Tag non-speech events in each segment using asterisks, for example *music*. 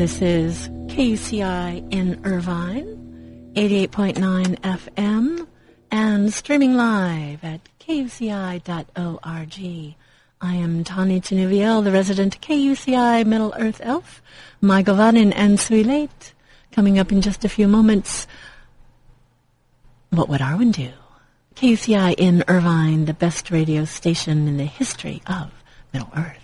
this is KUCI in Irvine, 88.9 FM, and streaming live at kuci.org. I am Tani Tenuviel, the resident KUCI Middle Earth Elf, Michael Vanin and Suilate. Coming up in just a few moments, what would Arwen do? KUCI in Irvine, the best radio station in the history of Middle Earth.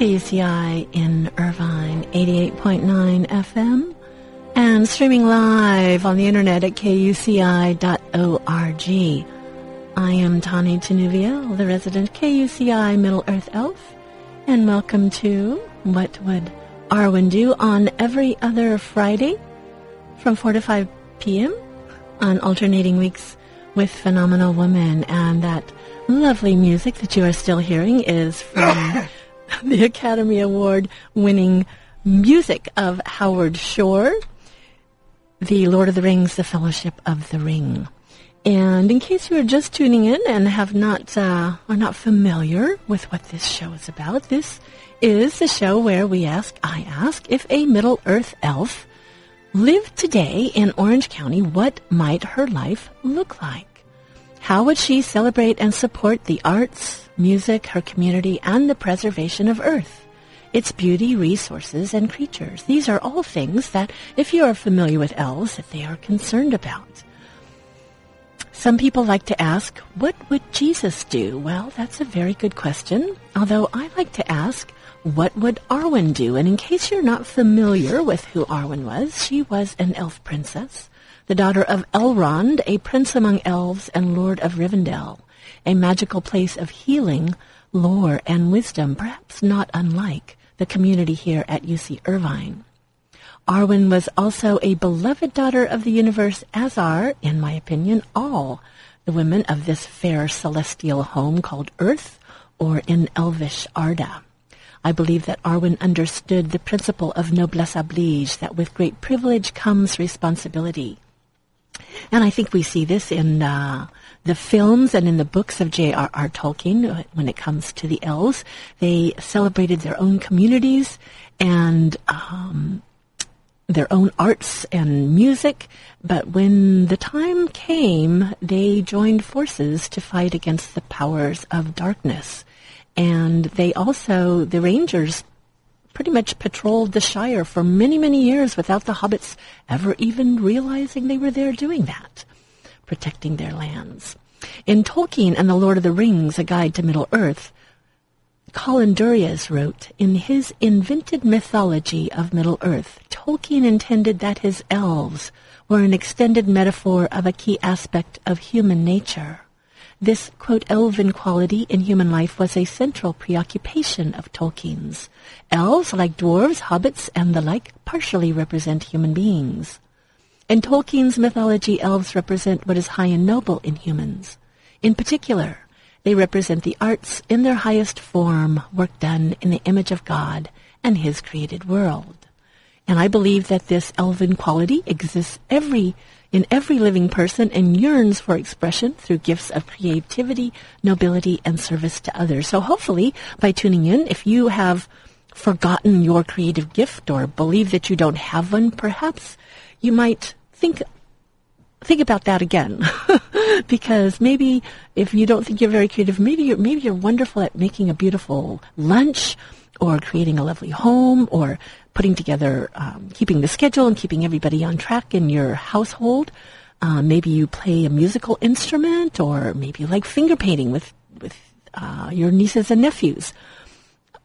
KUCI in Irvine, 88.9 FM, and streaming live on the internet at kuci.org. I am Tani Tenuviel, the resident KUCI Middle Earth Elf, and welcome to What Would Arwen Do on every other Friday from 4 to 5 p.m. on alternating weeks with Phenomenal Women. And that lovely music that you are still hearing is from *laughs* *laughs* the Academy Award winning music of Howard Shore, The Lord of the Rings, The Fellowship of the Ring. And in case you are just tuning in and have not uh, are not familiar with what this show is about, this is the show where we ask, I ask, if a Middle Earth elf lived today in Orange County, what might her life look like? How would she celebrate and support the arts, music, her community, and the preservation of Earth? Its beauty, resources, and creatures. These are all things that, if you are familiar with elves, that they are concerned about. Some people like to ask, what would Jesus do? Well, that's a very good question. Although I like to ask, what would Arwen do? And in case you're not familiar with who Arwen was, she was an elf princess the daughter of Elrond, a prince among elves and lord of Rivendell, a magical place of healing, lore, and wisdom, perhaps not unlike the community here at UC Irvine. Arwen was also a beloved daughter of the universe, as are, in my opinion, all the women of this fair celestial home called Earth, or in Elvish Arda. I believe that Arwen understood the principle of noblesse oblige, that with great privilege comes responsibility. And I think we see this in uh, the films and in the books of J.R.R. Tolkien when it comes to the elves. They celebrated their own communities and um, their own arts and music, but when the time came, they joined forces to fight against the powers of darkness. And they also, the Rangers pretty much patrolled the Shire for many, many years without the hobbits ever even realizing they were there doing that, protecting their lands. In Tolkien and The Lord of the Rings, A Guide to Middle-earth, Colin Duriez wrote, in his invented mythology of Middle-earth, Tolkien intended that his elves were an extended metaphor of a key aspect of human nature. This, quote, elven quality in human life was a central preoccupation of Tolkien's. Elves, like dwarves, hobbits, and the like, partially represent human beings. In Tolkien's mythology, elves represent what is high and noble in humans. In particular, they represent the arts in their highest form, work done in the image of God and His created world. And I believe that this elven quality exists every in every living person and yearns for expression through gifts of creativity, nobility, and service to others. So hopefully, by tuning in, if you have forgotten your creative gift or believe that you don't have one, perhaps you might think think about that again *laughs* because maybe if you don't think you're very creative maybe you're maybe you're wonderful at making a beautiful lunch or creating a lovely home or putting together, um, keeping the schedule and keeping everybody on track in your household. Uh, maybe you play a musical instrument, or maybe you like finger painting with with uh, your nieces and nephews.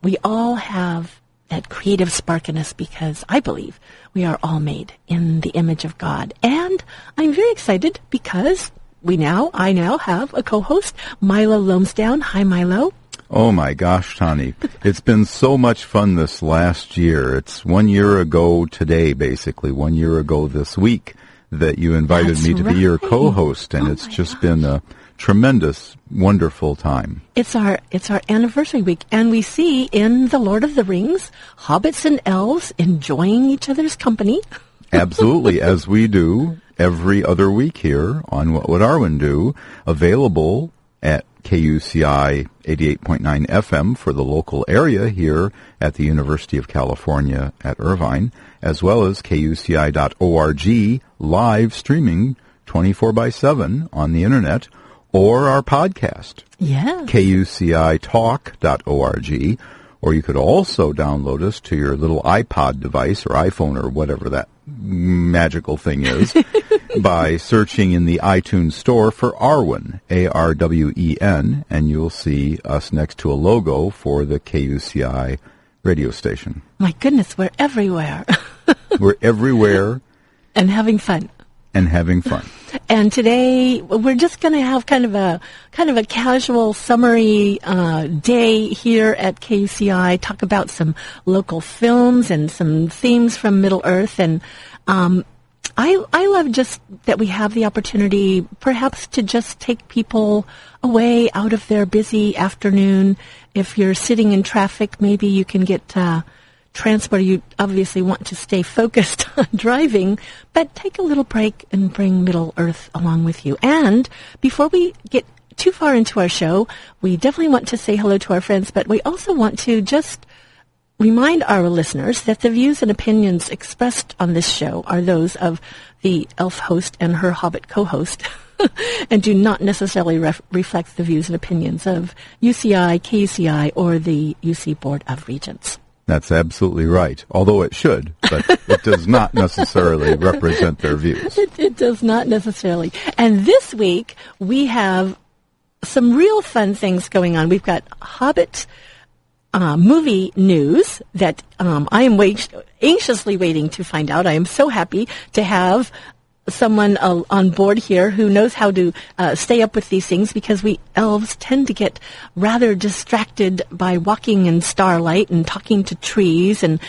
We all have that creative spark in us because I believe we are all made in the image of God. And I'm very excited because we now, I now have a co-host, Milo Lomsdown. Hi, Milo. Oh my gosh, Tani. it's been so much fun this last year. It's one year ago today, basically, one year ago this week that you invited That's me to right. be your co-host and Oh it's just gosh. been a tremendous, wonderful time. It's our it's our anniversary week, and we see in the Lord of the Rings, hobbits and elves enjoying each other's company. *laughs* Absolutely, as we do every other week here on What Would Arwen Do, available at KUCI 88.9 FM for the local area here at the University of California at Irvine, as well as KUCI.org live streaming 24 by 7 on the internet or our podcast. Yeah. kucitalk.org, or you could also download us to your little iPod device or iPhone or whatever that magical thing is *laughs* by searching in the iTunes store for Arwen, A-R-W-E-N, and you'll see us next to a logo for the KUCI radio station. My goodness, we're everywhere *laughs* We're everywhere and having fun. and having fun. And today we're just going to have kind of a kind of a casual summary uh, day here at KUCI. Talk about some local films and some themes from Middle Earth. And um, I I love just that we have the opportunity, perhaps, to just take people away out of their busy afternoon. If you're sitting in traffic, maybe you can get. Uh, transport, you obviously want to stay focused *laughs* on driving, but take a little break and bring Middle Earth along with you. And before we get too far into our show, we definitely want to say hello to our friends, but we also want to just remind our listeners that the views and opinions expressed on this show are those of the elf host and her hobbit co-host *laughs* and do not necessarily ref- reflect the views and opinions of UCI, KUCI, or the UC Board of Regents. That's absolutely right. Although it should, but it does not necessarily represent their views. It, *laughs* it does not necessarily. And this week we have some real fun things going on. We've got Hobbit uh, movie news that um, I am wait- anxiously waiting to find out. I am so happy to have someone uh, on board here who knows how to uh, stay up with these things because we elves tend to get rather distracted by walking in starlight and talking to trees and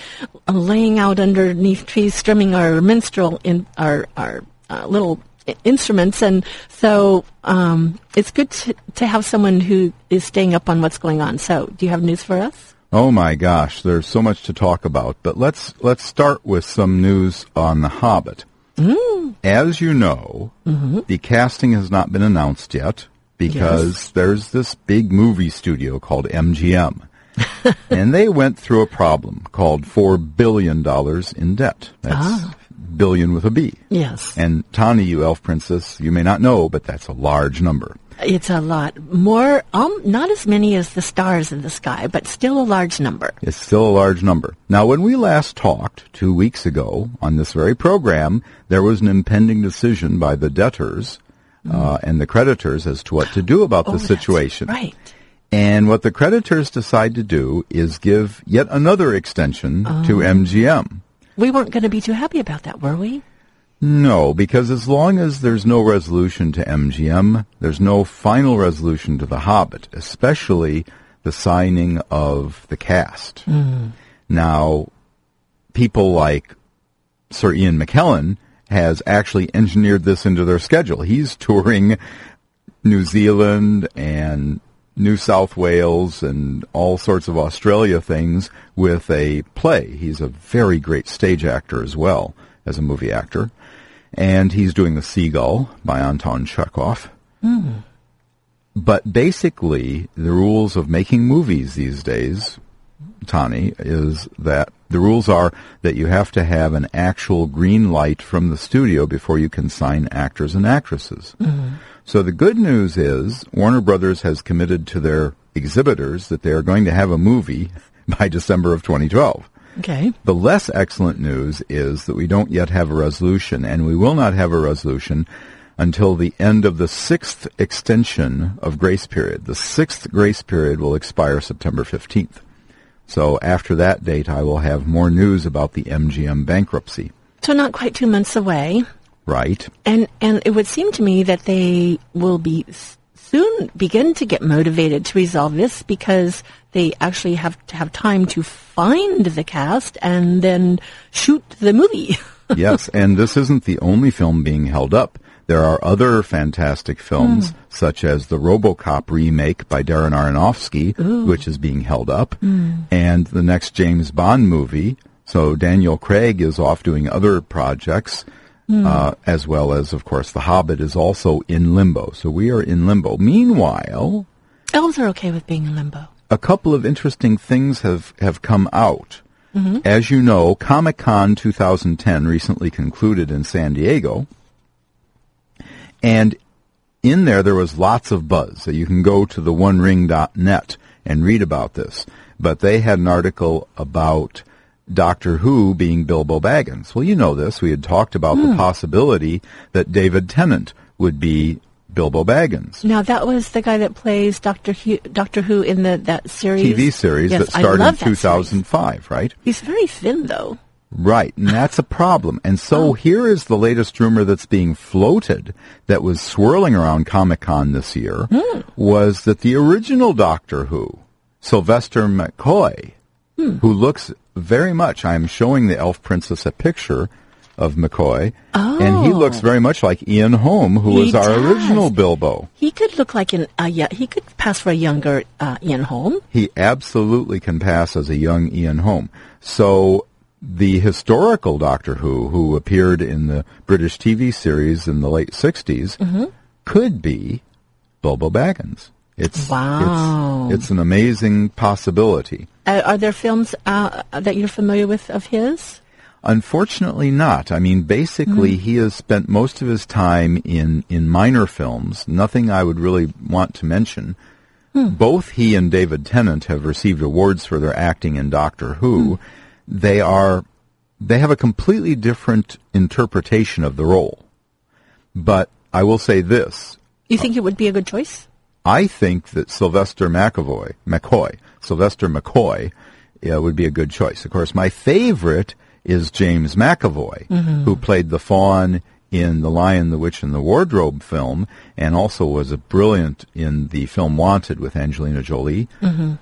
uh, laying out underneath trees strumming our minstrel in our our uh, little instruments and so um, it's good to, to have someone who is staying up on what's going on so do you have news for us Oh my gosh, there's so much to talk about. But let's let's start with some news on The Hobbit. Mm. As you know, mm-hmm. the casting has not been announced yet because there's this big movie studio called MGM. *laughs* and they went through a problem called $4 billion in debt. That's ah. Billion with a B. yes And Tani, you elf princess, you may not know, but that's a large number. It's a lot more, um, not as many as the stars in the sky, but still a large number. It's still a large number. Now, when we last talked two weeks ago on this very program, there was an impending decision by the debtors uh, and the creditors as to what to do about Oh, the situation. right. And what the creditors decide to do is give yet another extension Oh. to MGM. We weren't going to be too happy about that, were we? No, because as long as there's no resolution to MGM, there's no final resolution to The Hobbit, especially the signing of the cast. Hmm. Now, people like Sir Ian McKellen has actually engineered this into their schedule. He's touring New Zealand and New South Wales and all sorts of Australia things with a play. He's a very great stage actor as well as a movie actor. And he's doing The Seagull by Anton Chekhov. Hmm. But basically, the rules of making movies these days, Tani, is that the rules are that you have to have an actual green light from the studio before you can sign actors and actresses. Mm-hmm. So the good news is Warner Brothers has committed to their exhibitors that they are going to have a movie *laughs* by December of 2012. Okay. The less excellent news is that we don't yet have a resolution, and we will not have a resolution until the end of the sixth extension of grace period. The sixth grace period will expire September 15th. So after that date, I will have more news about the MGM bankruptcy. So not quite two months away. Right. And and it would seem to me that they will be soon begin to get motivated to resolve this because they actually have to have time to find the cast and then shoot the movie. *laughs* yes, and this isn't the only film being held up. There are other fantastic films, hmm. such as the RoboCop remake by Darren Aronofsky, which is being held up, hmm. and the next James Bond movie. So Daniel Craig is off doing other projects, uh, as well as, of course, The Hobbit is also in limbo. So we are in limbo. Meanwhile, Elves are okay with being in limbo. a couple of interesting things have, have come out. As you know, Comic Con 2010 recently concluded in San Diego. And in there, there was lots of buzz. So you can go to the onering.net and read about this. But they had an article about Doctor Who being Bilbo Baggins. Well, you know this. We had talked about the hmm. possibility that David Tennant would be Bilbo Baggins. Now that was the guy that plays Doctor Who, Doctor Who in the that series TV series Yes, that started in that series. 2005, right? He's very thin though. Right, and that's a problem. And so oh. here is the latest rumor that's being floated that was swirling around Comic Con this year hmm. was that the original Doctor Who, Sylvester McCoy, hmm. who looks very much, I'm showing the Elf Princess a picture of McCoy, and he looks very much like Ian Holm, who He was our does. original Bilbo. He could look like an uh, yeah. He could pass for a younger uh, Ian Holm. He absolutely can pass as a young Ian Holm. So the historical Doctor Who, who appeared in the British TV series in the late 60s, could be Bilbo Baggins. It's, Wow. it's, it's an amazing possibility. Uh, are there films uh, that you're familiar with of his? Unfortunately not. I mean, basically, he has spent most of his time in, in minor films, nothing I would really want to mention. Both he and David Tennant have received awards for their acting in Doctor Who. They are, they have a completely different interpretation of the role. But I will say this. You think it would be a good choice? I think that Sylvester McAvoy, McCoy, Sylvester McCoy, uh, would be a good choice. Of course, my favorite is James McAvoy, who played the faun in The Lion, the Witch, and the Wardrobe film, and also was a brilliant in the film Wanted with Angelina Jolie.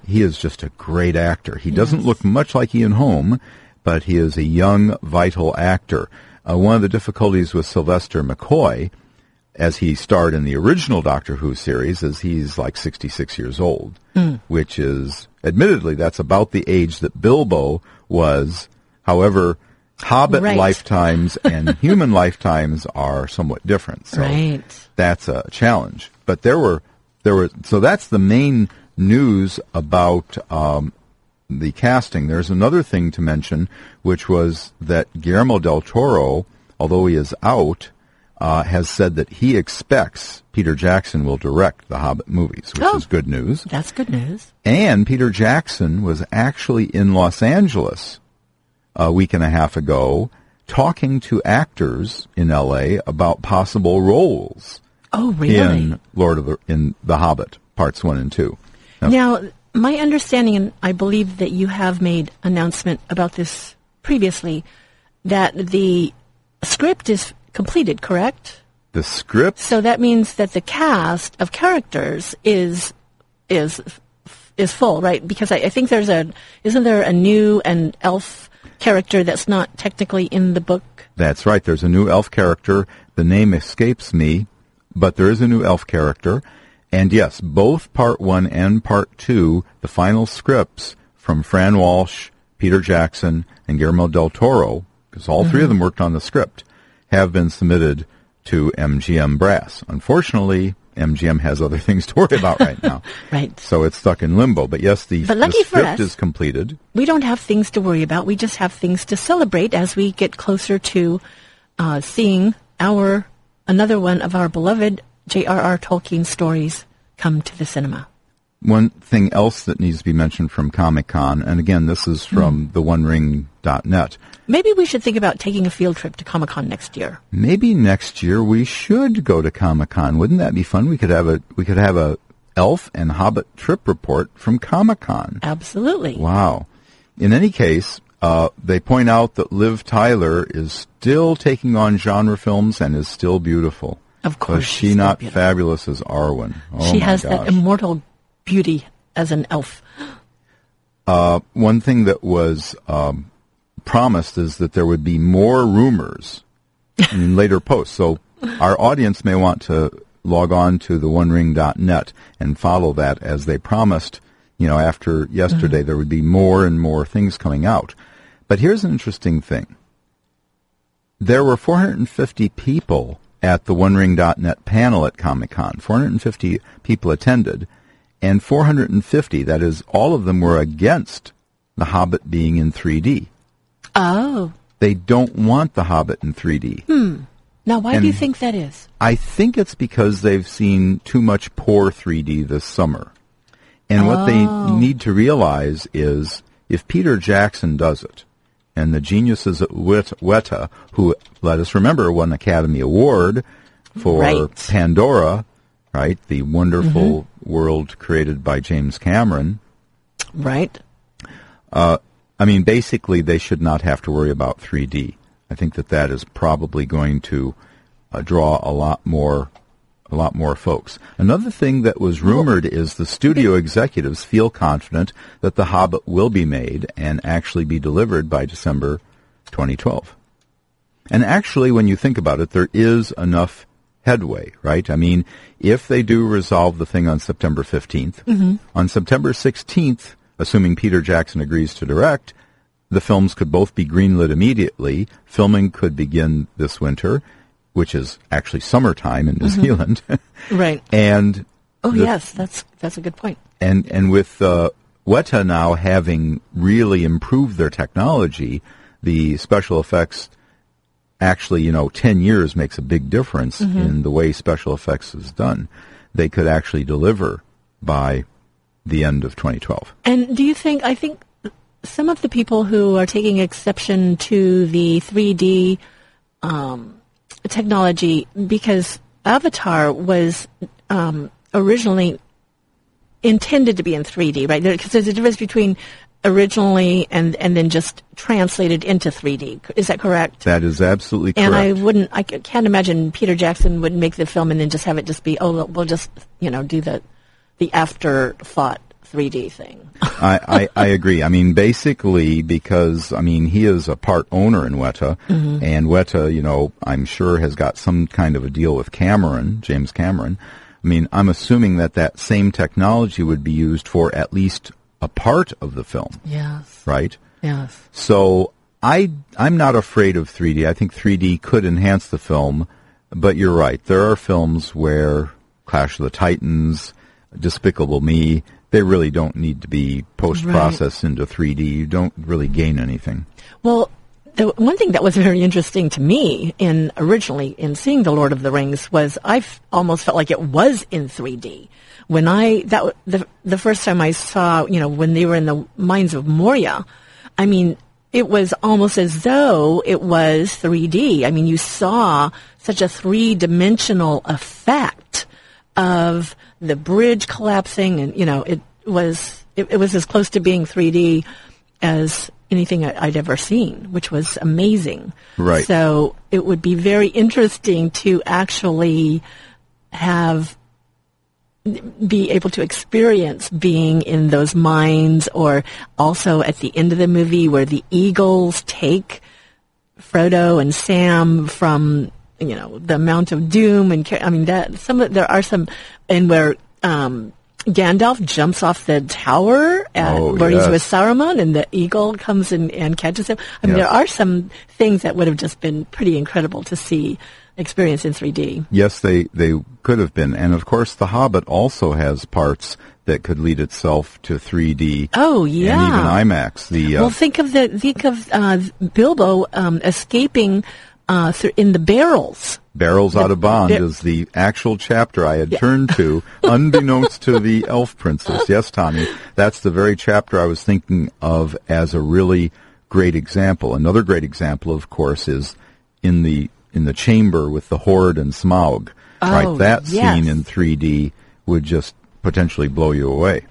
He is just a great actor. He doesn't look much like Ian Holm, but he is a young, vital actor. Uh, one of the difficulties with Sylvester McCoy as he starred in the original Doctor Who series, as he's like 66 years old, which is, admittedly, that's about the age that Bilbo was. However, Hobbit Right. lifetimes *laughs* and human lifetimes are somewhat different. So Right. that's a challenge. But there were, there were, so that's the main news about, um, the casting. There's another thing to mention, which was that Guillermo del Toro, although he is out, uh, has said that he expects Peter Jackson will direct the Hobbit movies, which Oh. is good news. That's good news. And Peter Jackson was actually in Los Angeles a week and a half ago talking to actors in LA about possible roles Oh, really? in Lord of the in The Hobbit parts 1 and 2. Now, my understanding, and I believe that you have made announcement about this previously, that the script is completed, correct? The script So that means that the cast of characters is is is full, right? Because I, I think there's a isn't there a new and elf character that's not technically in the book? That's right. There's a new elf character. The name escapes me, but there is a new elf character. And yes, both part one and part two, the final scripts from Fran Walsh, Peter Jackson, and Guillermo del Toro, because all three of mm-hmm. them worked on the script, have been submitted to MGM Brass. Unfortunately, MGM has other *laughs* things to worry about right now. *laughs* Right. So it's stuck in limbo. But yes, the, But the lucky for script us- is completed. we don't have things to worry about. We just have things to celebrate as we get closer to uh, seeing our another one of our beloved J.R.R. Tolkien stories come to the cinema. One thing else that needs to be mentioned from Comic Con, and again, this is from the OneRing.net. Maybe we should think about taking a field trip to Comic Con next year. Maybe next year we should go to Comic Con. Wouldn't that be fun? We could have a we could have a Elf and Hobbit trip report from Comic Con. Absolutely. Wow. in any case, uh, they point out that Liv Tyler is still taking on genre films and is still beautiful. Of course, Was she not beautiful. fabulous as Arwen? Oh she has gosh. that immortal beauty as an elf. one thing that was um, promised is that there would be more rumors in *laughs* later posts. So our audience may want to log on to the onering.net and follow that as they promised. You know, after yesterday, mm-hmm. there would be more and more things coming out. But here's an interesting thing. There were 450 people at the OneRing.net panel at Comic Con. 450 people attended, and 450, that is, all of them were against The Hobbit being in 3D. Oh. They don't want The Hobbit in 3D. Hmm. Now, why do you think that is? I think it's because they've seen too much poor 3D this summer. And what they oh. need to realize is if Peter Jackson does it, and the geniuses at Weta, who, let us remember, won Academy Award for Right. Pandora, right? The wonderful mm-hmm. world created by James Cameron. Right? Uh, I mean, basically, they should not have to worry about 3D. I think that that is probably going to uh, draw a lot more, a lot more folks. Another thing that was rumored is the studio executives feel confident that The Hobbit will be made and actually be delivered by December 2012. And actually, when you think about it, there is enough headway, right? I mean, if they do resolve the thing on September 15th, on September 16th, assuming Peter Jackson agrees to direct, the films could both be greenlit immediately. Filming could begin this winter, which is actually summertime in New Zealand. *laughs* Right. *laughs* and Oh, the- yes, that's that's a good point. and and with uh, Weta now having really improved their technology, the special effects actually, you know, ten years makes a big difference in the way special effects is done. They could actually deliver by the end of 2012. And do you think, I think some of the people who are taking exception to the 3D um, technology, because Avatar was um, originally intended to be in 3D, right? Because there's a difference between originally and, and then just translated into 3D. Is that correct? That is absolutely correct. And I wouldn't, I can't imagine Peter Jackson would make the film and then just have it just be, oh, we'll- we'll just, you know, do the, the afterthought 3D thing. I, I, I agree. I mean, basically, because I mean, he is a part owner in Weta, mm-hmm. and Weta, you know, I'm sure has got some kind of a deal with Cameron, James Cameron. I mean, I'm assuming that that same technology would be used for at least a part of the film, Yes. right? Yes. So I I'm not afraid of 3D. I think 3D could enhance the film, but you're right. There are films where Clash of the Titans, Despicable Me, they really don't need to be post processed into 3D. You don't really gain anything. Well, the one thing that was very interesting to me in originally in seeing the Lord of the Rings was I f- almost felt like it was in 3D. When I that the the first time I saw, you know, when they were in the mines of Moria, I mean, it was almost as though it was 3D. I mean, you saw such a three-dimensional effect of the bridge collapsing and you know it was it, it was as close to being 3D as anything I, I'd ever seen, which was amazing. Right. So it would be very interesting to actually have be able to experience being in those mines or also at the end of the movie where the eagles take Frodo and Sam from you know the amount of Doom and I mean that some there are some and where um, Gandalf jumps off the tower at, Oh, where he's with Saruman and the eagle comes and, and catches him. I mean Yes. there are some things that would have just been pretty incredible to see experience in 3D. Yes, they they could have been, and of course, The Hobbit also has parts that could lead itself to 3D. Oh yeah. And even IMAX. The uh, Well, think of the think of uh, Bilbo um, escaping uh, thr in the barrels. Barrels Out of Bond Bar- is the actual chapter I had turned to, *laughs* unbeknownst to the elf princess. *laughs* Yes, Tommy, that's the very chapter I was thinking of as a really great example. Another great example, of course, is in the in the chamber with the hoard and Smaug. Oh, right, that yes. scene in 3D would just potentially blow you away.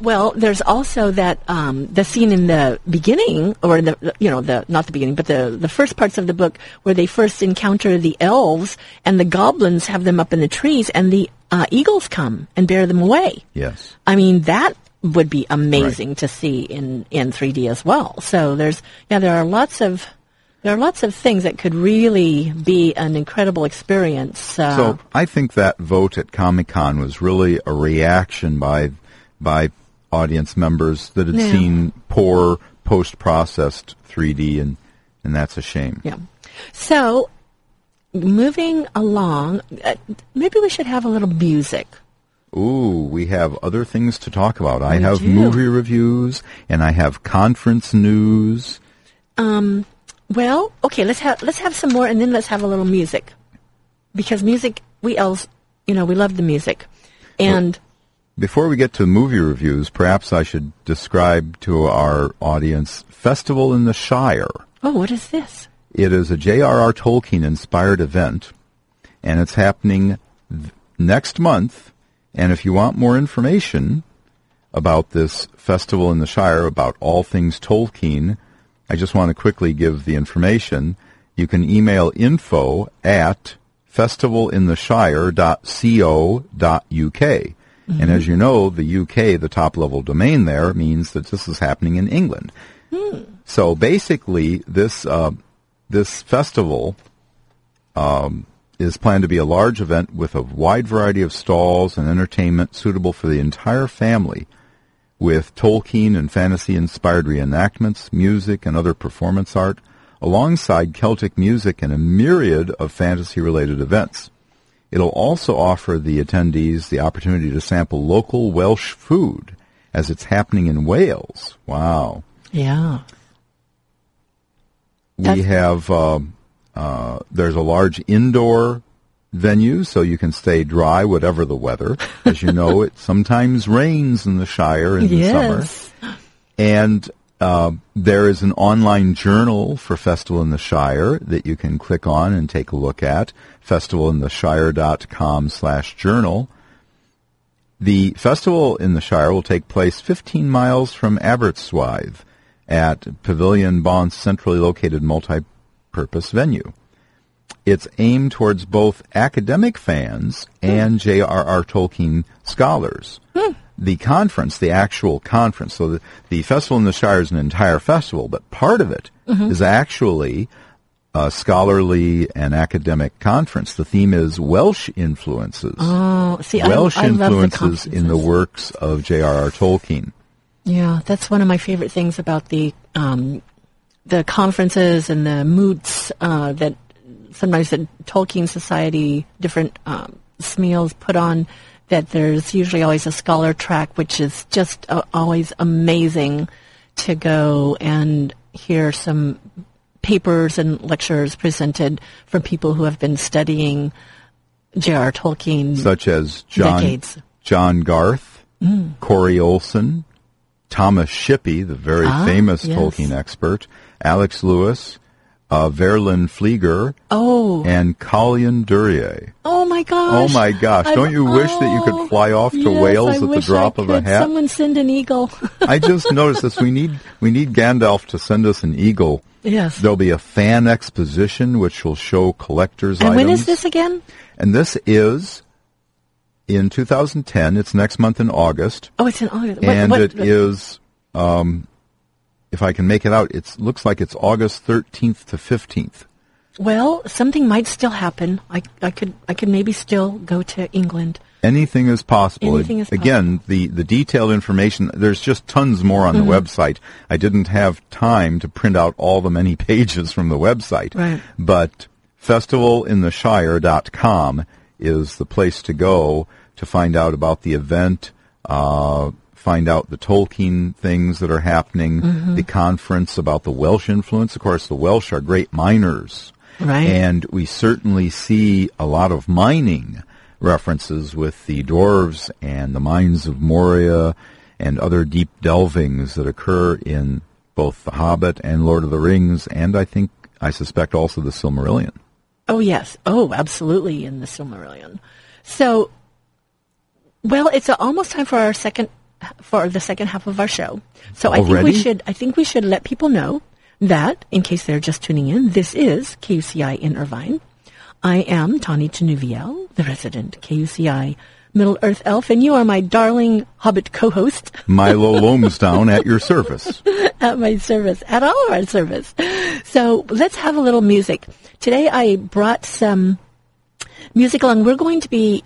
Well, there's also that um, the scene in the beginning, or the you know the not the beginning, but the the first parts of the book where they first encounter the elves and the goblins have them up in the trees, and the uh, eagles come and bear them away. Yes. I mean that would be amazing to see in in 3D as well. So there's yeah, there are lots of there are lots of things that could really be an incredible experience. Uh, So I think that vote at Comic Con was really a reaction by by audience members that had Yeah. seen poor post processed 3D, and and that's a shame. Yeah. So, moving along, uh, maybe we should have a little music. Ooh, we have other things to talk about. I We have do. movie reviews and I have conference news. Um. Well, okay, let's have let's have some more, and then let's have a little music, because music we elves, you know, we love the music, and Before we get to movie reviews, perhaps I should describe to our audience Festival in the Shire. oh, what is this? It is a J.R.R. Tolkien inspired event, and it's happening th- next month. And if you want more information about this festival in the Shire, about all things Tolkien, I just want to quickly give the information. You can email info at festivalintheshire.co.uk. And as you know, the UK, the top level domain there, means that this is happening in England. So basically, this uh, this festival um, is planned to be a large event with a wide variety of stalls and entertainment suitable for the entire family, with Tolkien and fantasy-inspired reenactments, music, and other performance art, alongside Celtic music and a myriad of fantasy-related events. It'll also offer the attendees the opportunity to sample local Welsh food, as it's happening in Wales. Wow. Yeah. We That's- have uh, uh, there's a large indoor venue, so you can stay dry whatever the weather. As you know, *laughs* it sometimes rains in the Shire in the summer, and uh, there is an online journal for Festival in the Shire that you can click on and take a look at. Festivalintheshire.com slash journal. The festival in the Shire will take place 15 miles from Aberystwyth at Pavilion Bont's centrally located multi-purpose venue. It's aimed towards both academic fans and J.R.R. Tolkien scholars. The conference, the actual conference, so the, the festival in the Shire is an entire festival, but part of it is actually a scholarly and academic conference. The theme is Welsh influences. Oh, see, Welsh I, I love the influences in the works of J.R.R. Tolkien. Yeah, that's one of my favorite things about the um, the conferences and the moots uh, that sometimes the Tolkien Society, different um, smials put on. That there's usually always a scholar track, which is just uh, always amazing to go and hear some papers and lectures presented from people who have been studying J.R. Tolkien. such as John Decades. Mm. John Garth, Corey Olsen, Thomas Shippey, the very Ah, famous yes. Tolkien expert, Alex Lewis, uh, Verlyn Flieger, oh, and Colin Duriez. oh my gosh! Oh my gosh! I'm- Don't you wish that you oh, could fly off to yes, Wales I at the drop of a hat? Someone send an eagle. I just *laughs* noticed this. We need we need Gandalf to send us an eagle. yes. There'll be a fan exposition which will show collectors' and items. when is this again? And this is in 2010. It's next month in August. Oh, it's in August. What- and what- it is, um, if I can make it out, it looks like it's August 13th to 15th. Well, something might still happen. I, I could, I could maybe still go to England. Anything is possible. Anything is Again, the, the detailed information, there's just tons more on Mm-hmm. the website. I didn't have time to print out all the many *laughs* pages from the website. Right. But festivalintheshire.com is the place to go to find out about the event, uh, find out the Tolkien things that are happening, Mm-hmm. the conference about the Welsh influence. Of course, the Welsh are great miners. Right. And we certainly see a lot of mining references with the dwarves and the mines of Moria and other deep delvings that occur in both The Hobbit and Lord of the Rings, and I think, I suspect also the Silmarillion. Oh yes. Oh, absolutely. In the Silmarillion. So, well, it's almost time for our second for the second half of our show. So I think we should I think we should let people know that in case they're just tuning in, this is KUCI in Irvine. I am Tani Tenuviel, the resident KUCI Middle Earth Elf, and you are my darling Hobbit co-host Milo *laughs* Loamstown at your service. *laughs* at my service, at all of our service. So let's have a little music. Today I brought some music along. We're going to be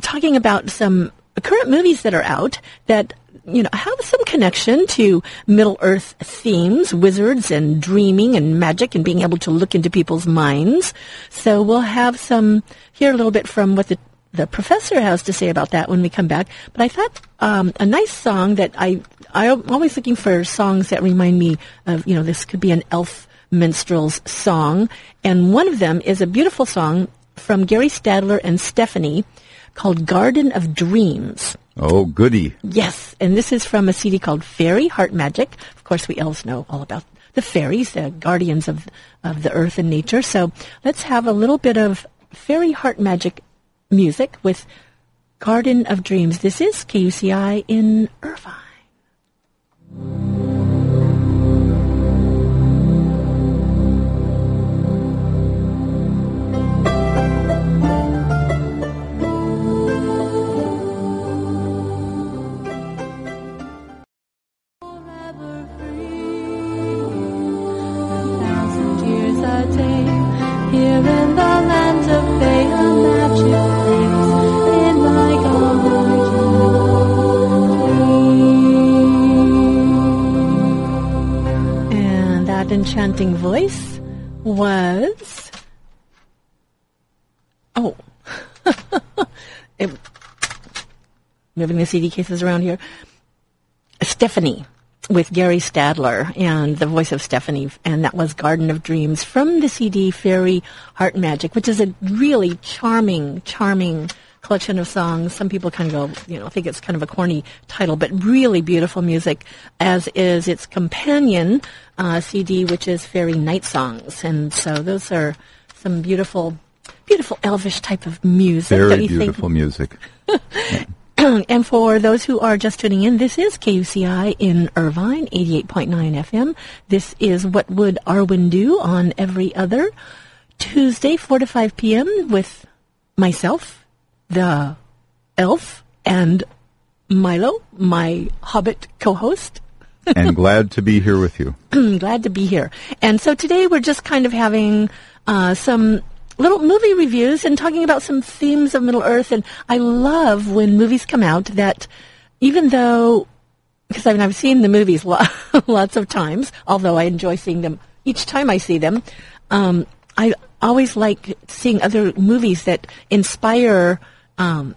talking about some current movies that are out that you know have some connection to Middle Earth themes, wizards and dreaming and magic and being able to look into people's minds. So we'll have some hear a little bit from what the the professor has to say about that when we come back. But I thought um, a nice song that I I'm always looking for songs that remind me of you know this could be an elf minstrel's song, and one of them is a beautiful song from Gary Stadler and Stephanie called Garden of Dreams. Oh, goody. Yes, and this is from a CD called Fairy Heart Magic. Of course, we elves know all about the fairies, the guardians of of the earth and nature. So let's have a little bit of Fairy Heart Magic music with Garden of Dreams. This is KUCI in Irvine. That enchanting voice was. Oh. *laughs* It- moving the CD cases around here. Stephanie with Gary Stadler and the voice of Stephanie, and that was Garden of Dreams from the CD Fairy Heart Magic, which is a really charming, charming collection of songs. Some people kind of go, you know, think it's kind of a corny title, but really beautiful music, as is its companion uh, CD, which is Fairy Night Songs. And so those are some beautiful, beautiful elvish type of music. Very you think? beautiful music. *laughs* and for those who are just tuning in, this is KUCI in Irvine, 88.9 FM. This is What Would Arwen Do on every other Tuesday, 4 to 5 p.m. with myself, the elf, and Milo, my Hobbit co-host. and *laughs* glad to be here with you. *clears throat* Glad to be here. And so today we're just kind of having uh, some little movie reviews and talking about some themes of Middle Earth. And I love when movies come out that, even though, because I mean I've seen the movies lo- *laughs* lots of times, although I enjoy seeing them each time I see them, um, I always like seeing other movies that inspire. Um,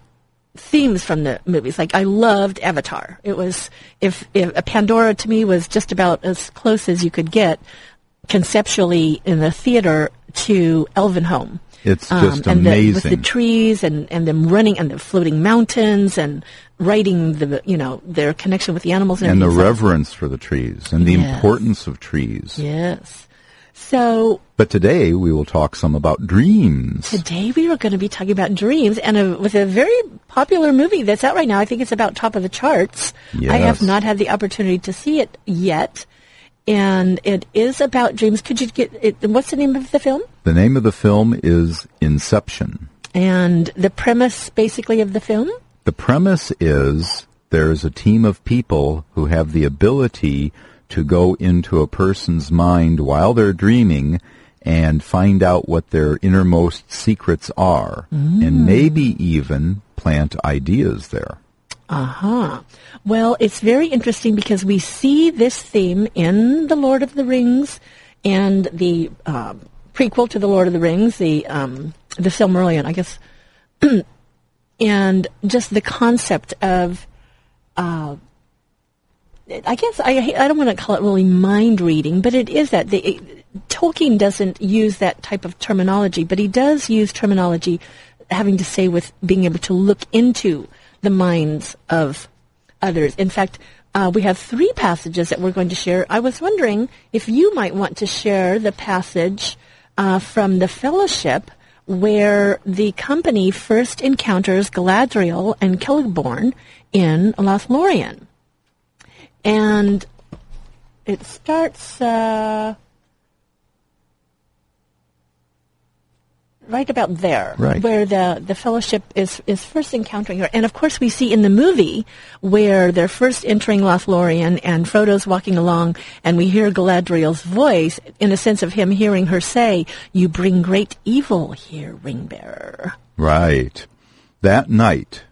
themes from the movies. Like I loved Avatar. It was if, if Pandora to me was just about as close as you could get conceptually in the theater to Elven Home. It's just and the, with the trees and, and them running and the floating mountains and writing the you know their connection with the animals and, and the reverence for the trees and the Yes. importance of trees. Yes. So But today we will talk some about dreams. Today we are going to be talking about dreams and a, with a very popular movie that's out right now. I think it's about top of the charts. Yes. I have not had the opportunity to see it yet. And it is about dreams. Could you get it? What's the name of the film? The name of the film is Inception. And the premise basically of the film? The premise is there's a team of people who have the ability to go into a person's mind while they're dreaming and find out what their innermost secrets are and maybe even plant ideas there. Uh-huh. Well, it's very interesting because we see this theme in The Lord of the Rings and the um, prequel to The Lord of the Rings, the um, the Silmarillion, I guess, *clears throat* and just the concept of, uh, I guess I I don't want to call it really mind reading, but it is that the, it, Tolkien doesn't use that type of terminology, but he does use terminology having to say with being able to look into the minds of others. In fact, uh, we have three passages that we're going to share. I was wondering if you might want to share the passage uh, from the fellowship where the company first encounters Galadriel and Celeborn in Lothlorien. And it starts uh, right about there, Right. where the, the fellowship is, is first encountering her. And of course, we see in the movie where they're first entering Lothlorien and Frodo's walking along, and we hear Galadriel's voice in a sense of him hearing her say, "You bring great evil here, Ringbearer." Right. That night,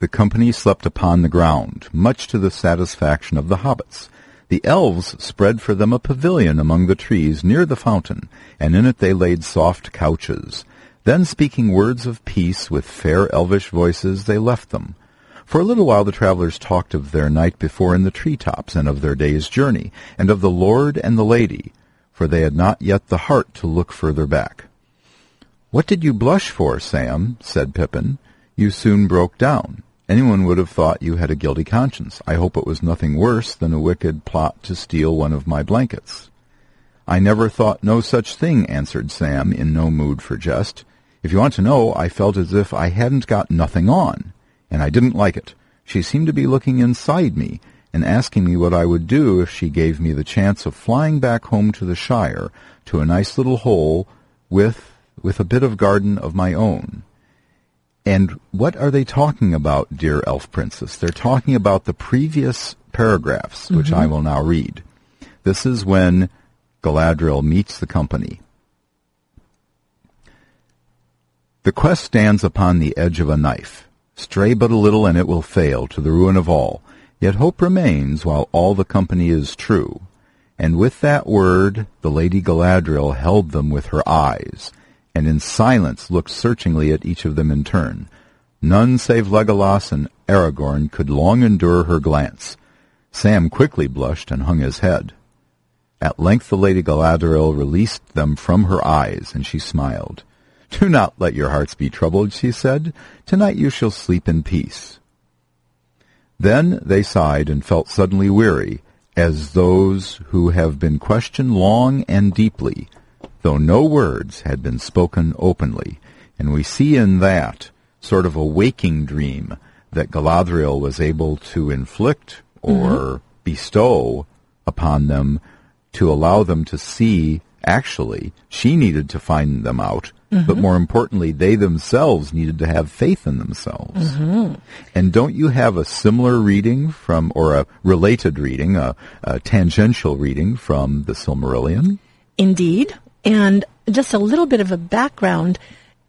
the company slept upon the ground, much to the satisfaction of the hobbits. The elves spread for them a pavilion among the trees near the fountain, and in it they laid soft couches. Then, speaking words of peace with fair elvish voices, they left them. For a little while the travelers talked of their night before in the tree-tops, and of their day's journey, and of the Lord and the Lady, for they had not yet the heart to look further back. What did you blush for, Sam? said Pippin. You soon broke down. Anyone would have thought you had a guilty conscience. I hope it was nothing worse than a wicked plot to steal one of my blankets. I never thought no such thing, answered Sam, in no mood for jest. If you want to know, I felt as if I hadn't got nothing on, and I didn't like it. She seemed to be looking inside me and asking me what I would do if she gave me the chance of flying back home to the Shire to a nice little hole with with a bit of garden of my own. And what are they talking about, dear elf princess? They're talking about the previous paragraphs, which mm-hmm. I will now read. This is when Galadriel meets the company. The quest stands upon the edge of a knife. Stray but a little and it will fail, to the ruin of all. Yet hope remains while all the company is true. And with that word the Lady Galadriel held them with her eyes, and in silence looked searchingly at each of them in turn. None save Legolas and Aragorn could long endure her glance. Sam quickly blushed and hung his head. At length the Lady Galadriel released them from her eyes, and she smiled. *laughs* Do not let your hearts be troubled, she said. Tonight you shall sleep in peace. Then they sighed and felt suddenly weary, as those who have been questioned long and deeply, though no words had been spoken openly. And we see in that sort of a waking dream that Galadriel was able to inflict or mm-hmm. bestow upon them to allow them to see actually she needed to find them out. But mm-hmm. more importantly they themselves needed to have faith in themselves. Mm-hmm. And don't you have a similar reading from or a related reading a, a tangential reading from the silmarillion? Indeed. And just a little bit of a background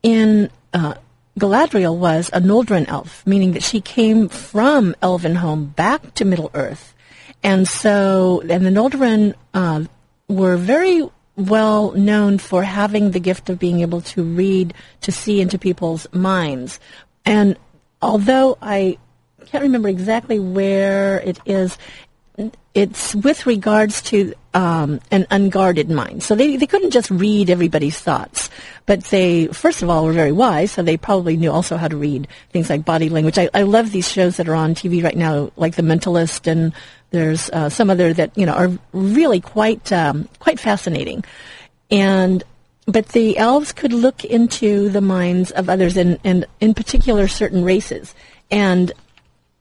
in uh, Galadriel was a Noldorin elf, meaning that she came from Elvenhome back to Middle Earth. And so, and the Noldorin uh, were very well known for having the gift of being able to read, to see into people's minds. And although I can't remember exactly where it is, it's with regards to um, an unguarded mind. So they, they couldn't just read everybody's thoughts, but they, first of all, were very wise, so they probably knew also how to read things like body language. I, I love these shows that are on TV right now, like The Mentalist, and there's uh, some other that you know are really quite um, quite fascinating. And but the elves could look into the minds of others, and, and in particular certain races. And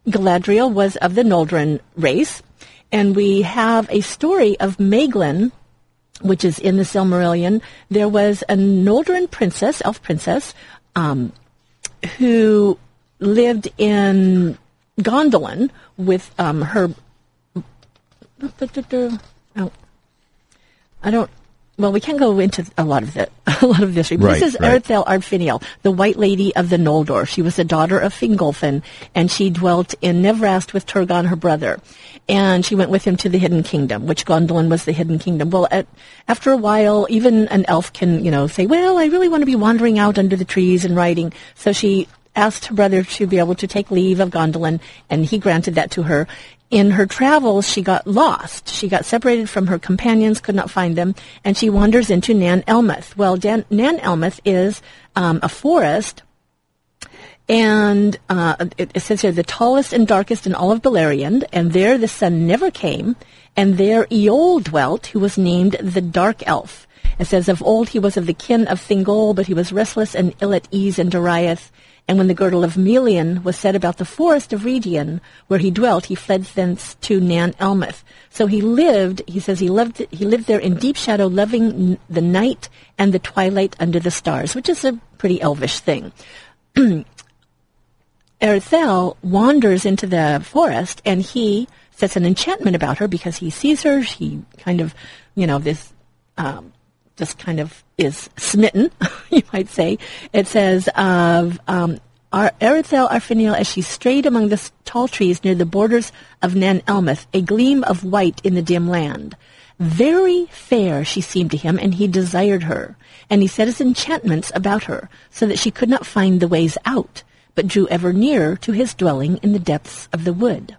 Galadriel was of the Noldorin race, and we have a story of Maeglin, which is in the Silmarillion. There was a Noldorin princess, elf princess, um, who lived in Gondolin with um, her. I don't. Well, we can't go into a lot of the, *laughs* a lot of this. Right, this is right. Aredhel Ar-Feiniel, the White Lady of the Noldor. She was the daughter of Fingolfin, and she dwelt in Nevrast with Turgon, her brother. And she went with him to the Hidden Kingdom, which Gondolin was the Hidden Kingdom. Well, at, after a while, even an elf can, you know, say, "Well, I really want to be wandering out under the trees and writing." So she asked her brother to be able to take leave of Gondolin, and he granted that to her. In her travels, she got lost. She got separated from her companions, could not find them, and she wanders into Nan Elmeth. Well, Dan, Nan Elmeth is um, a forest, and uh, it, it says here the tallest and darkest in all of Beleriand, and there the sun never came, and there Eol dwelt, who was named the Dark Elf. It says, Of old he was of the kin of Thingol, but he was restless and ill at ease in Doriath. And when the girdle of Melian was set about the forest of Region, where he dwelt, he fled thence to Nan Elmeth. So he lived, he says he lived, he lived there in deep shadow, loving the night and the twilight under the stars, which is a pretty elvish thing. *clears throat* Aredhel wanders into the forest and he sets an enchantment about her because he sees her. He kind of, you know, this, um, just kind of is smitten, *laughs* you might say. It says of um, Ar- Aredhel Ar-Feiniel as she strayed among the tall trees near the borders of Nan Elmeth, a gleam of white in the dim land. Very fair she seemed to him, and he desired her. And he set his enchantments about her, so that she could not find the ways out, but drew ever nearer to his dwelling in the depths of the wood.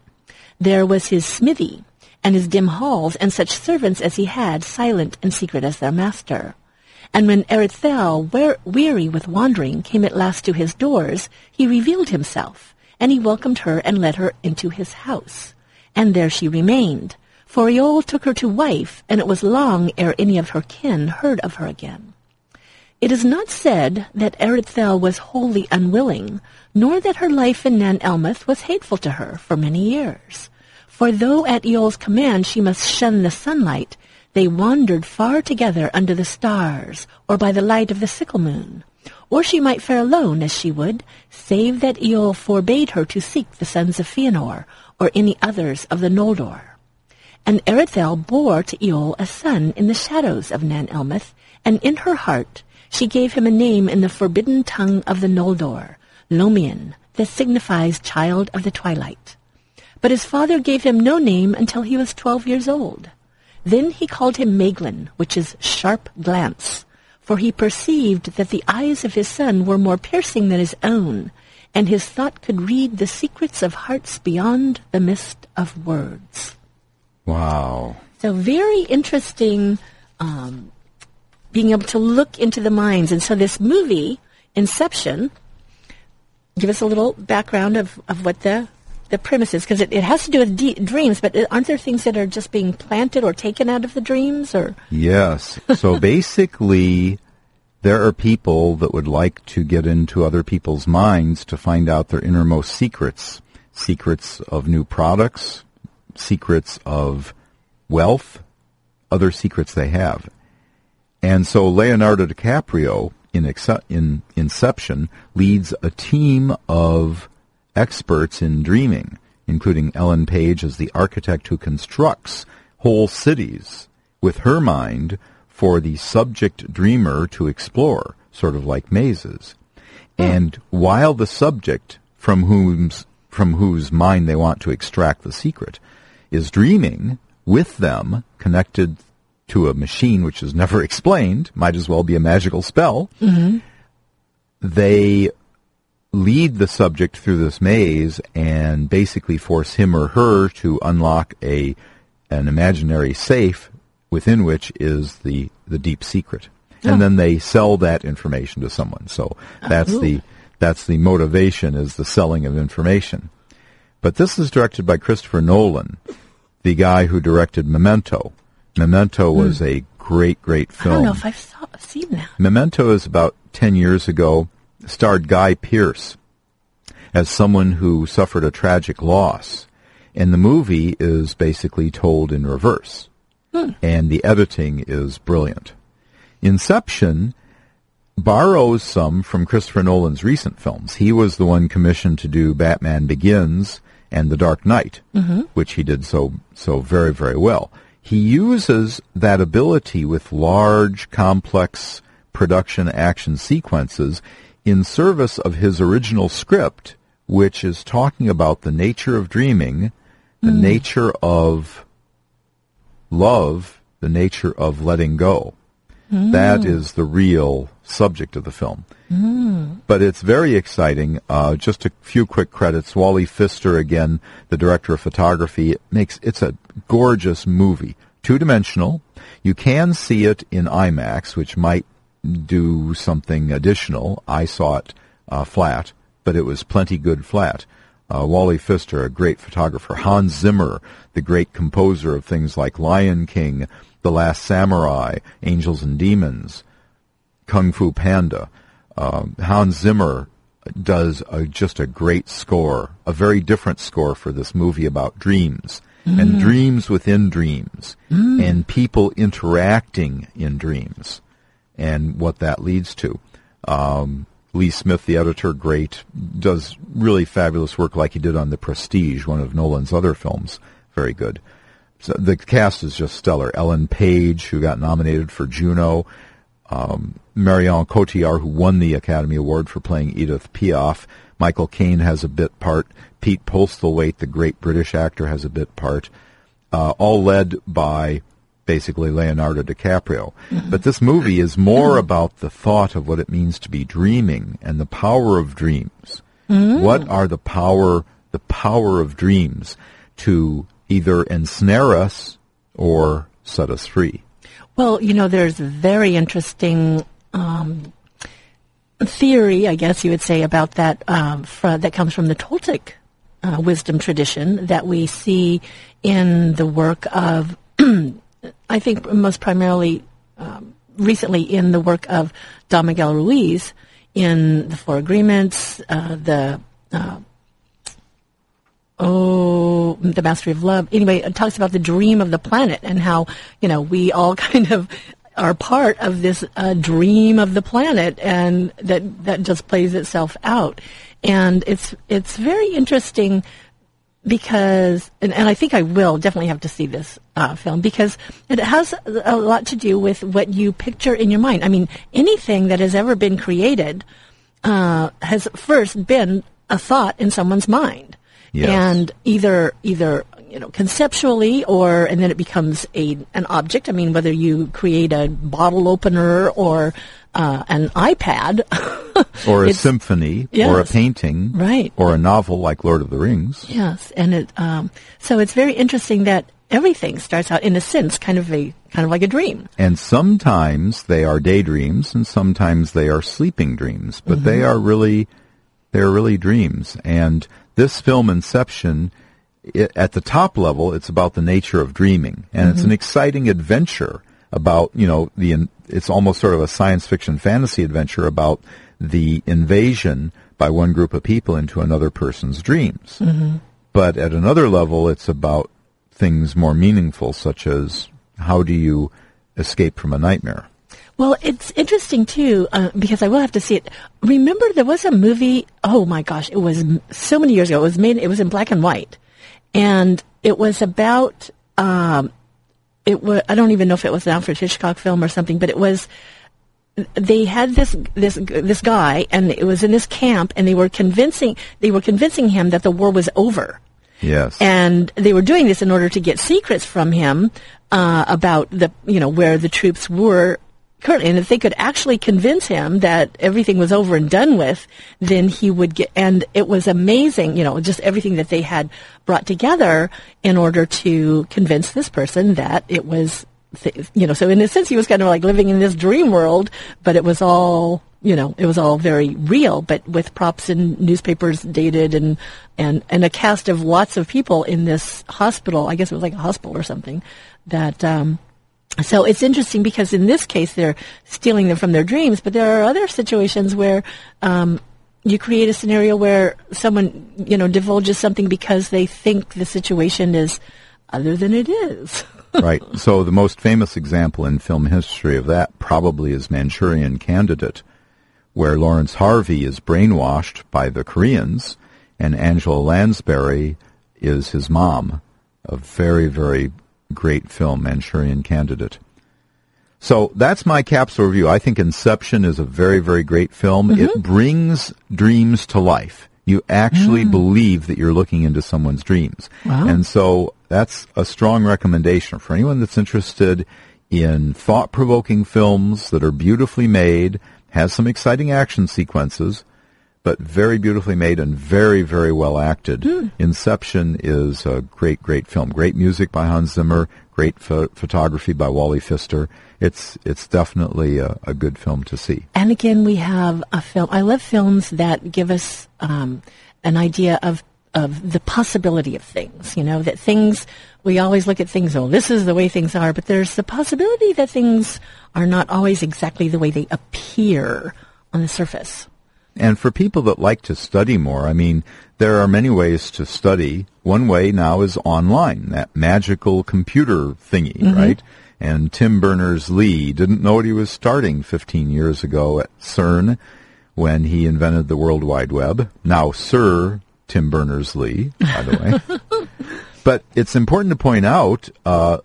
There was his smithy, and his dim halls, and such servants as he had, silent and secret as their master. And when Aredhel, weary with wandering, came at last to his doors, he revealed himself, and he welcomed her and led her into his house. And there she remained. For Eol took her to wife, and it was long ere any of her kin heard of her again. It is not said that Aredhel was wholly unwilling, nor that her life in Nan Elmeth was hateful to her for many years. For though at Eol's command she must shun the sunlight, they wandered far together under the stars, or by the light of the sickle moon. Or she might fare alone as she would, save that Eol forbade her to seek the sons of Fëanor, or any others of the Noldor. And Aredhel bore to Eol a son in the shadows of Nan Elmeth, and in her heart she gave him a name in the forbidden tongue of the Noldor, Lómion, that signifies child of the twilight. But his father gave him no name until he was twelve years old. Then he called him Maeglin, which is sharp glance, for he perceived that the eyes of his son were more piercing than his own, and his thought could read the secrets of hearts beyond the mist of words. Wow. So very interesting um, being able to look into the minds. And so this movie, Inception, give us a little background of, of what the the premise is, because it, it has to do with de- dreams, but aren't there things that are just being planted or taken out of the dreams? Or Yes. So *laughs* basically, there are people that would like to get into other people's minds to find out their innermost secrets. Secrets of new products, secrets of wealth, other secrets they have. And so Leonardo DiCaprio in Inception leads a team of experts in dreaming, including Ellen Page as the architect who constructs whole cities with her mind for the subject dreamer to explore, sort of like mazes. Hmm. And while the subject from whom's from whose mind they want to extract the secret is dreaming with them connected to a machine which is never *laughs* explained, might as well be a magical spell. Mm-hmm. They lead the subject through this maze and basically force him or her to unlock a an imaginary safe within which is the the deep secret. And oh. then they sell that information to someone. So that's oh, Ooh. the that's the motivation is the selling of information. But this is directed by Christopher Nolan, the guy who directed Memento. Memento hmm. was a great, great film. I don't know if I've saw, seen that. Memento is about 10 years ago, starred Guy Pearce as someone who suffered a tragic loss. And the movie is basically told in reverse. Hmm. And the editing is brilliant. Inception borrows some from Christopher Nolan's recent films. He was the one commissioned to do Batman Begins and The Dark Knight, mm-hmm. which he did so so very very well. He uses that ability with large, complex production action sequences in service of his original script, which is talking about the nature of dreaming, the mm. nature of love, the nature of letting go. Mm. That is the real subject of the film. Mm. But it's very exciting. Uh, just a few quick credits. Wally Pfister, again, the director of photography, it makes it's a gorgeous movie, two dimensional. You can see it in IMAX, which might do something additional. I saw it uh, flat, but it was plenty good flat. Uh, Wally Pfister, a great photographer. Hans Zimmer, the great composer of things like Lion King, The Last Samurai, Angels and Demons, Kung Fu Panda. Uh, Hans Zimmer does a, just a great score, a very different score for this movie about dreams and dreams within dreams and people interacting in dreams and what that leads to. Um, Lee Smith, the editor, great, does really fabulous work like he did on The Prestige, one of Nolan's other films. Very good. So the cast is just stellar. Ellen Page, who got nominated for Juno, um, Marion Cotillard, who won the Academy Award for playing Edith Piaf. Michael Caine has a bit part. Pete Postlethwaite, the great British actor, has a bit part. Uh, all led by basically Leonardo DiCaprio. But this movie is more about the thought of what it means to be dreaming and the power of dreams. What are the power the power of dreams to either ensnare us or set us free? Well, you know, there's a very interesting um, theory, I guess you would say, about that um, fr- that comes from the Toltec uh, wisdom tradition that we see in the work of, *clears throat* I think, most primarily um, recently in the work of Don Miguel Ruiz in the Four Agreements, uh, the uh, oh, the mastery of love. Anyway, it talks about the dream of the planet and how you know we all *laughs* kind of are part of this uh, dream of the planet, and that that just plays itself out. And it's it's very interesting because, and, and I think I will definitely have to see this uh, film because it has a lot to do with what you picture in your mind. I mean, anything that has ever been created uh, has first been a thought in someone's mind, Yes. and either either you know conceptually or and then it becomes a an object. I mean, whether you create a bottle opener or uh, an iPad, *laughs* Or a symphony, or a painting, Right. or a novel like Lord of the Rings. Yes, and it um, so it's very interesting that everything starts out in a sense kind of a kind of like a dream. And sometimes they are daydreams, and sometimes they are sleeping dreams. But they are really, they are really dreams. And this film, Inception, i at the top level, it's about the nature of dreaming, and it's an exciting adventure about you know the. It's almost sort of a science fiction fantasy adventure about the invasion by one group of people into another person's dreams. But at another level, it's about things more meaningful, such as how do you escape from a nightmare? Well, it's interesting too uh, because I will have to see it. Remember, there was a movie. Oh my gosh, it was so many years ago. It was made. It was in black and white, and it was about. Um, it was. I don't even know if it was an Alfred Hitchcock film or something, but it was. They had this this this guy, and it was in this camp, and they were convincing they were convincing him that the war was over. Yes. and they were doing this in order to get secrets from him uh, about the you know where the troops were currently and if they could actually convince him that everything was over and done with then he would get and it was amazing you know just everything that they had brought together in order to convince this person that it was you know so in a sense he was kind of like living in this dream world but it was all you know it was all very real but with props and newspapers dated and and and a cast of lots of people in this hospital. I guess it was like a hospital or something that um so it's interesting because in this case they're stealing them from their dreams, but there are other situations where um, you create a scenario where someone you know divulges something because they think the situation is other than it is. *laughs* right. So the most famous example in film history of that probably is Manchurian Candidate, where Laurence Harvey is brainwashed by the Koreans, and Angela Lansbury is his mom. A very, very great film, Manchurian Candidate. So that's my capsule review. I think Inception is a very, very great film. Mm-hmm. It brings dreams to life. You actually mm. believe that you're looking into someone's dreams. Wow. And so that's a strong recommendation for anyone that's interested in thought-provoking films that are beautifully made, has some exciting action sequences, but very beautifully made and very, very well acted. Inception is a great, great film. Great music by Hans Zimmer, great pho- photography by Wally Pfister. It's it's definitely a, a good film to see. And again, we have a film. I love films that give us um, an idea of of the possibility of things. You know that things we always look at things. Oh, this is the way things are, but there's the possibility that things are not always exactly the way they appear on the surface. And for people that like to study more, I mean, there are many ways to study. One way now is online, that magical computer thingy, Mm-hmm. right? And Tim Berners-Lee didn't know what he was starting 15 years ago at CERN when he invented the World Wide Web. Now Sir Tim Berners-Lee, by the way. *laughs* but it's important to point out, uh,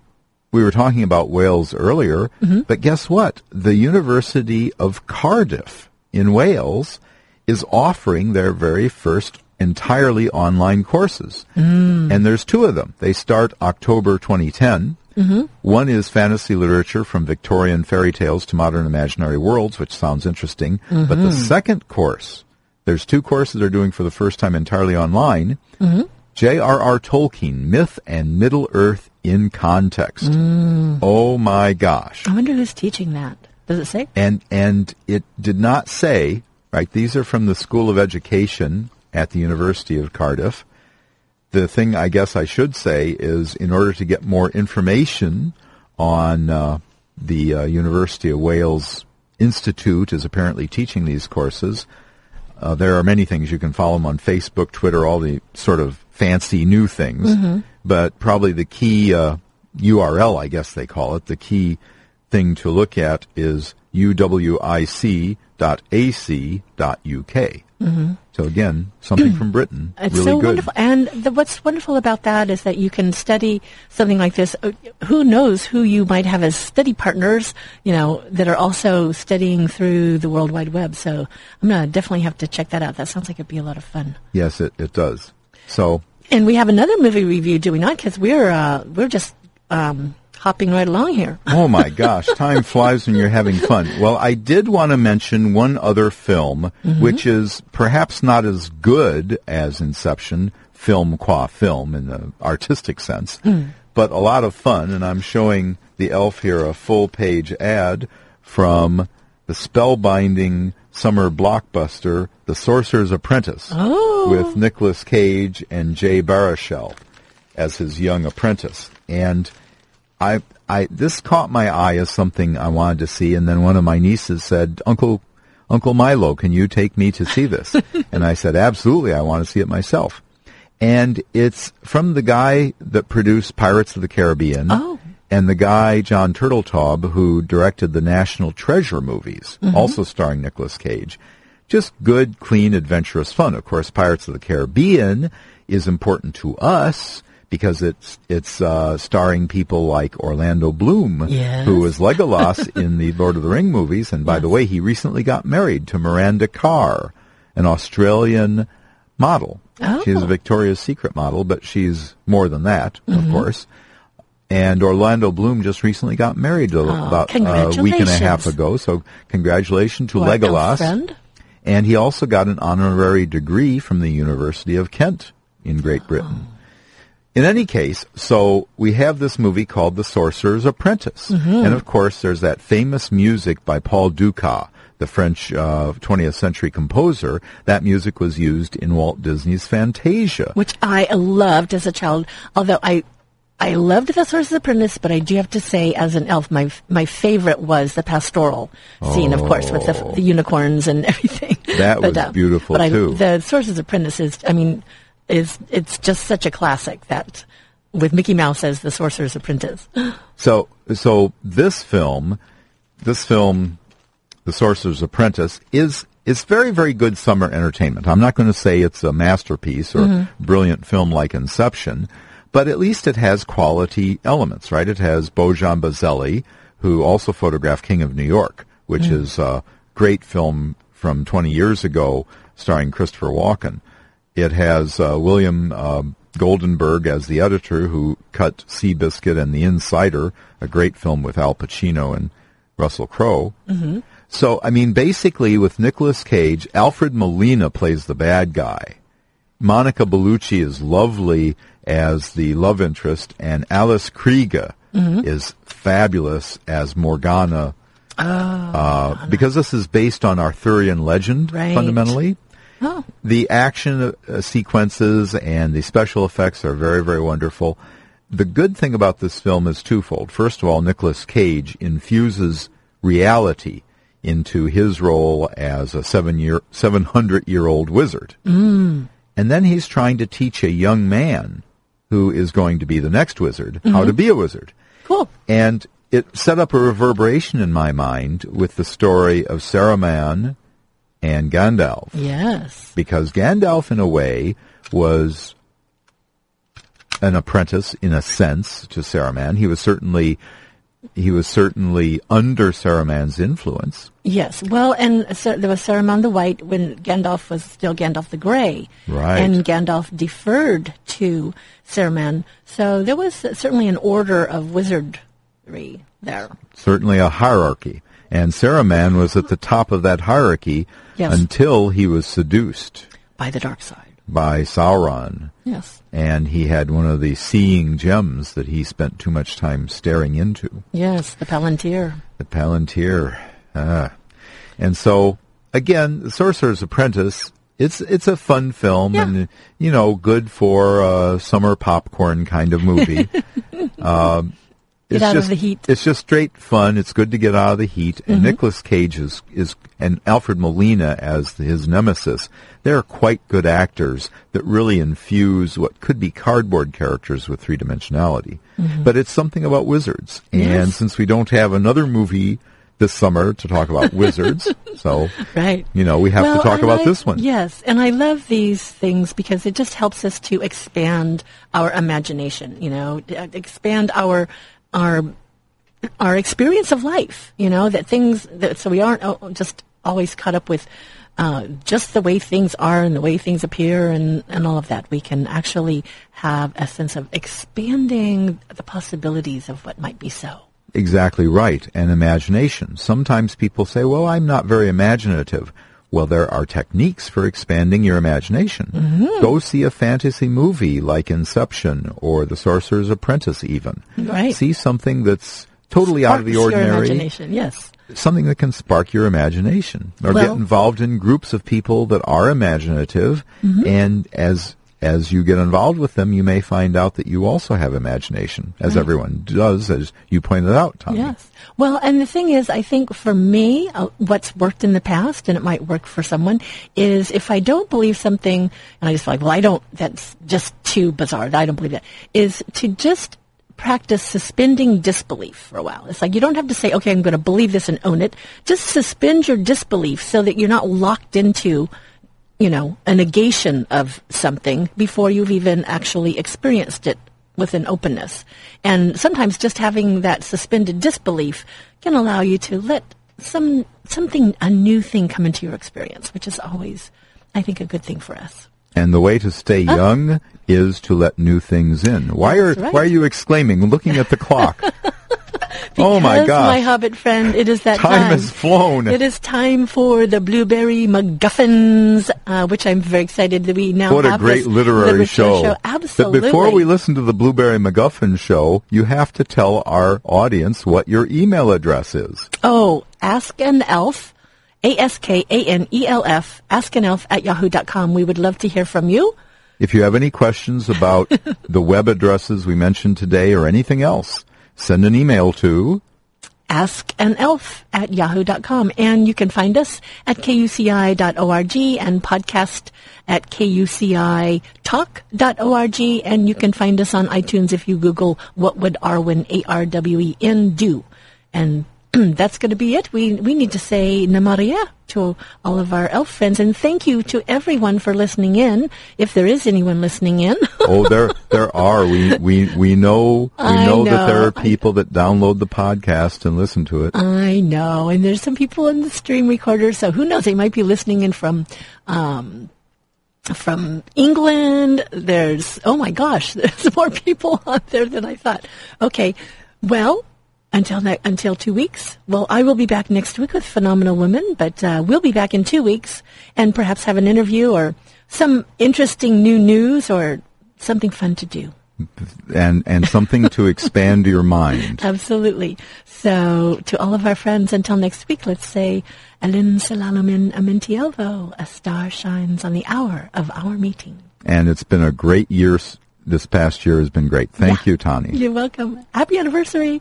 we were talking about Wales earlier, but guess what? The University of Cardiff in Wales is offering their very first entirely online courses. Mm. And there's two of them. They start October 2010. Mm-hmm. One is fantasy literature from Victorian fairy tales to modern imaginary worlds, which sounds interesting. But the mm-hmm. second course, there's two courses they're doing for the first time entirely online. Mm-hmm. J.R.R. Tolkien, Myth and Middle Earth in Context. Mm. Oh my gosh. I wonder who's teaching that. Does it say? And and it did not say, right, these are from the School of Education at the University of Cardiff. The thing I guess I should say is in order to get more information on uh, the uh, University of Wales Institute is apparently teaching these courses. Uh, there are many things you can follow them on Facebook, Twitter, all the sort of fancy new things. But probably the key uh, URL, I guess they call it, the key thing to look at is uwic.ac.uk. So again, something from *clears throat* Britain, It's really so good. wonderful. And the, what's wonderful about that is that you can study something like this. Uh, Who knows who you might have as study partners, you know, that are also studying through the World Wide Web. So I'm going to definitely have to check that out. That sounds like it'd be a lot of fun. Yes, it, it does. So And we have another movie review, do we not? Because we're, uh, we're just um, hopping right along here. Oh my gosh, time flies when you're having fun. Well, I did want to mention one other film, mm-hmm. which is perhaps not as good as Inception, film qua film in the artistic sense, hmm. but a lot of fun. And I'm showing the elf here a full page ad from the spellbinding summer blockbuster, The Sorcerer's Apprentice, oh. with Nicolas Cage and Jay Baruchel as his young apprentice. And I, I, this caught my eye as something I wanted to see, and then one of my nieces said, "Uncle, Uncle Milo, can you take me to see this?" *laughs* and I said, "Absolutely, I want to see it myself." And it's from the guy that produced Pirates of the Caribbean, Oh. and the guy John Turteltaub who directed the National Treasure movies, mm-hmm. also starring Nicolas Cage. Just good, clean, adventurous fun. Of course, Pirates of the Caribbean is important to us because it's it's uh, starring people like Orlando Bloom, Yes. who was Legolas *laughs* in the Lord of the Ring movies, and by the way, he recently got married to Miranda Kerr, an Australian model. She's a Oh. Victoria's Secret model, but she's more than that, Mm-hmm. of course. And Orlando Bloom just recently got married a, about a week and a half ago. So congratulations to What, Legolas. And he also got an honorary degree from the University of Kent in Great Britain. In any case, so we have this movie called The Sorcerer's Apprentice. And of course, there's that famous music by Paul Dukas, the French uh, 20th century composer. That music was used in Walt Disney's Fantasia. which I loved as a child. Although I, I loved The Sorcerer's Apprentice, but I do have to say, as an elf, my my favorite was the pastoral scene, of course, with the, the unicorns and *laughs* everything. Oh. That But, was beautiful, but I, too. The Sorcerer's Apprentice is, I mean, is it's just such a classic that with Mickey Mouse as the Sorcerer's Apprentice. *gasps* So, so this film, this film, The Sorcerer's Apprentice, is is very, very good summer entertainment. I'm not going to say it's a masterpiece or mm-hmm. brilliant film like Inception, but at least it has quality elements, right? It has Bojan Bazelli, who also photographed King of New York, which mm. is a great film from 20 years ago, starring Christopher Walken. It has uh, William uh, Goldenberg as the editor, who cut Seabiscuit and The Insider, a great film with Al Pacino and Russell Crowe. Mm-hmm. So, I mean, basically, with Nicolas Cage, Alfred Molina plays the bad guy. Monica Bellucci is lovely as the love interest, and Alice Krige is fabulous as Morgana. uh, because this is based on Arthurian legend, Right. fundamentally. Oh, The action uh, sequences and the special effects are very, very wonderful. The good thing about this film is twofold. First of all, Nicolas Cage infuses reality into his role as a seven year, 700 year old wizard. Mm. And then he's trying to teach a young man who is going to be the next wizard how to be a wizard. cool. And it set up a reverberation in my mind with the story of Saruman and Gandalf Yes. because Gandalf, in a way, was an apprentice in a sense to Saruman. He was certainly he was certainly under Saruman's influence. Yes. Well, and so there was Saruman the White when Gandalf was still Gandalf the Grey. Right. And Gandalf deferred to Saruman. So there was certainly an order of wizardry there. Certainly a hierarchy. And Saruman was at the top of that hierarchy Yes. until he was seduced By the dark side. by Sauron. Yes. And he had one of the seeing gems that he spent too much time staring into. Yes, the Palantir. The Palantir. Ah. And so, again, The Sorcerer's Apprentice, it's, it's a fun film Yeah. and, you know, good for a summer popcorn kind of movie. *laughs* um, Get it's out of just, the heat. It's just straight fun. It's good to get out of the heat. And Mm-hmm. Nicolas Cage is, is, and Alfred Molina as his nemesis, they're quite good actors that really infuse what could be cardboard characters with three dimensionality. But it's something about wizards. And Mm-hmm. Yes. since we don't have another movie this summer to talk about *laughs* wizards, so, Right. you know, we have Well, to talk about this one. Yes, and I love these things because it just helps us to expand our imagination. You know, expand our our our experience of life. You know, that things that so we aren't just always caught up with. Uh, just the way things are and the way things appear and, and all of that. We can actually have a sense of expanding the possibilities of what might be so. Exactly right. And imagination. Sometimes people say, well, I'm not very imaginative. Well, there are techniques for expanding your imagination. Mm-hmm. Go see a fantasy movie like Inception or The Sorcerer's Apprentice even. Right. See something that's totally out of the Sparks your ordinary. imagination, yes. Something that can spark your imagination. Or get involved in groups of people that are imaginative Mm-hmm. and as as you get involved with them, you may find out that you also have imagination, as everyone does, as you pointed out, Tommy. Yes. Well, and the thing is, I think for me, uh, what's worked in the past, and it might work for someone, is if I don't believe something, and I just feel like, well, I don't, that's just too bizarre, I don't believe that, is to just practice suspending disbelief for a while. It's like you don't have to say, okay, I'm going to believe this and own it. Just suspend your disbelief so that you're not locked into you know, a negation of something before you've even actually experienced it with an openness. And sometimes just having that suspended disbelief can allow you to let some something a new thing come into your experience, which is always I think a good thing for us. And the way to stay young is to let new things in. Why are right. why are you exclaiming, looking at the clock? *laughs* oh *laughs* my Because, my hobbit friend, it is that Time time. has flown. It is time for the blueberry MacGuffins, uh, which I'm very excited that we now What a great literary literature show. Absolutely. But before we listen to the Blueberry MacGuffin show, you have to tell our audience what your email address is. Oh, ask an elf, A S K A N E L F, ask an elf at yahoo.com. We would love to hear from you. If you have any questions about *laughs* the web addresses we mentioned today or anything else, send an email to Ask an elf at yahoo.com. And you can find us at kuci.org and podcast at kucitalk.org. And you can find us on iTunes if you Google what would Arwen, A-R-W-E-N, do. And *clears throat* that's going to be it. We, we need to say Namárië to all of our elf friends. And thank you to everyone for listening in, if there is anyone listening in. *laughs* Oh, there there are. We we we know we I know, that there are people that download the podcast and listen to it. I know, and there's some people in the stream recorder, so who knows? They might be listening in from, um, from England. There's oh my gosh, *laughs* there's more people *laughs* out there than I thought. Okay, well. Until ne- until two weeks. Well, I will be back next week with Phenomenal Women, but uh, we'll be back in two weeks and perhaps have an interview or some interesting new news or something fun to do. and and something to expand your mind. *laughs* Absolutely. So, to all of our friends, until next week, let's say, Elin Salalomin Amentielvo, a star shines on the hour of our meeting. And it's been a great year. This past year has been great. Thank Yeah. you, Tani. You're welcome. Happy anniversary.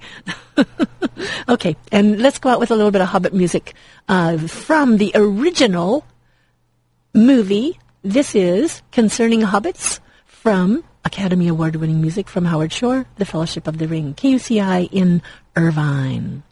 *laughs* okay, and let's go out with a little bit of Hobbit music uh, from the original movie. This is Concerning Hobbits from Academy Award winning music from Howard Shore, The Fellowship of the Ring, KUCI in Irvine.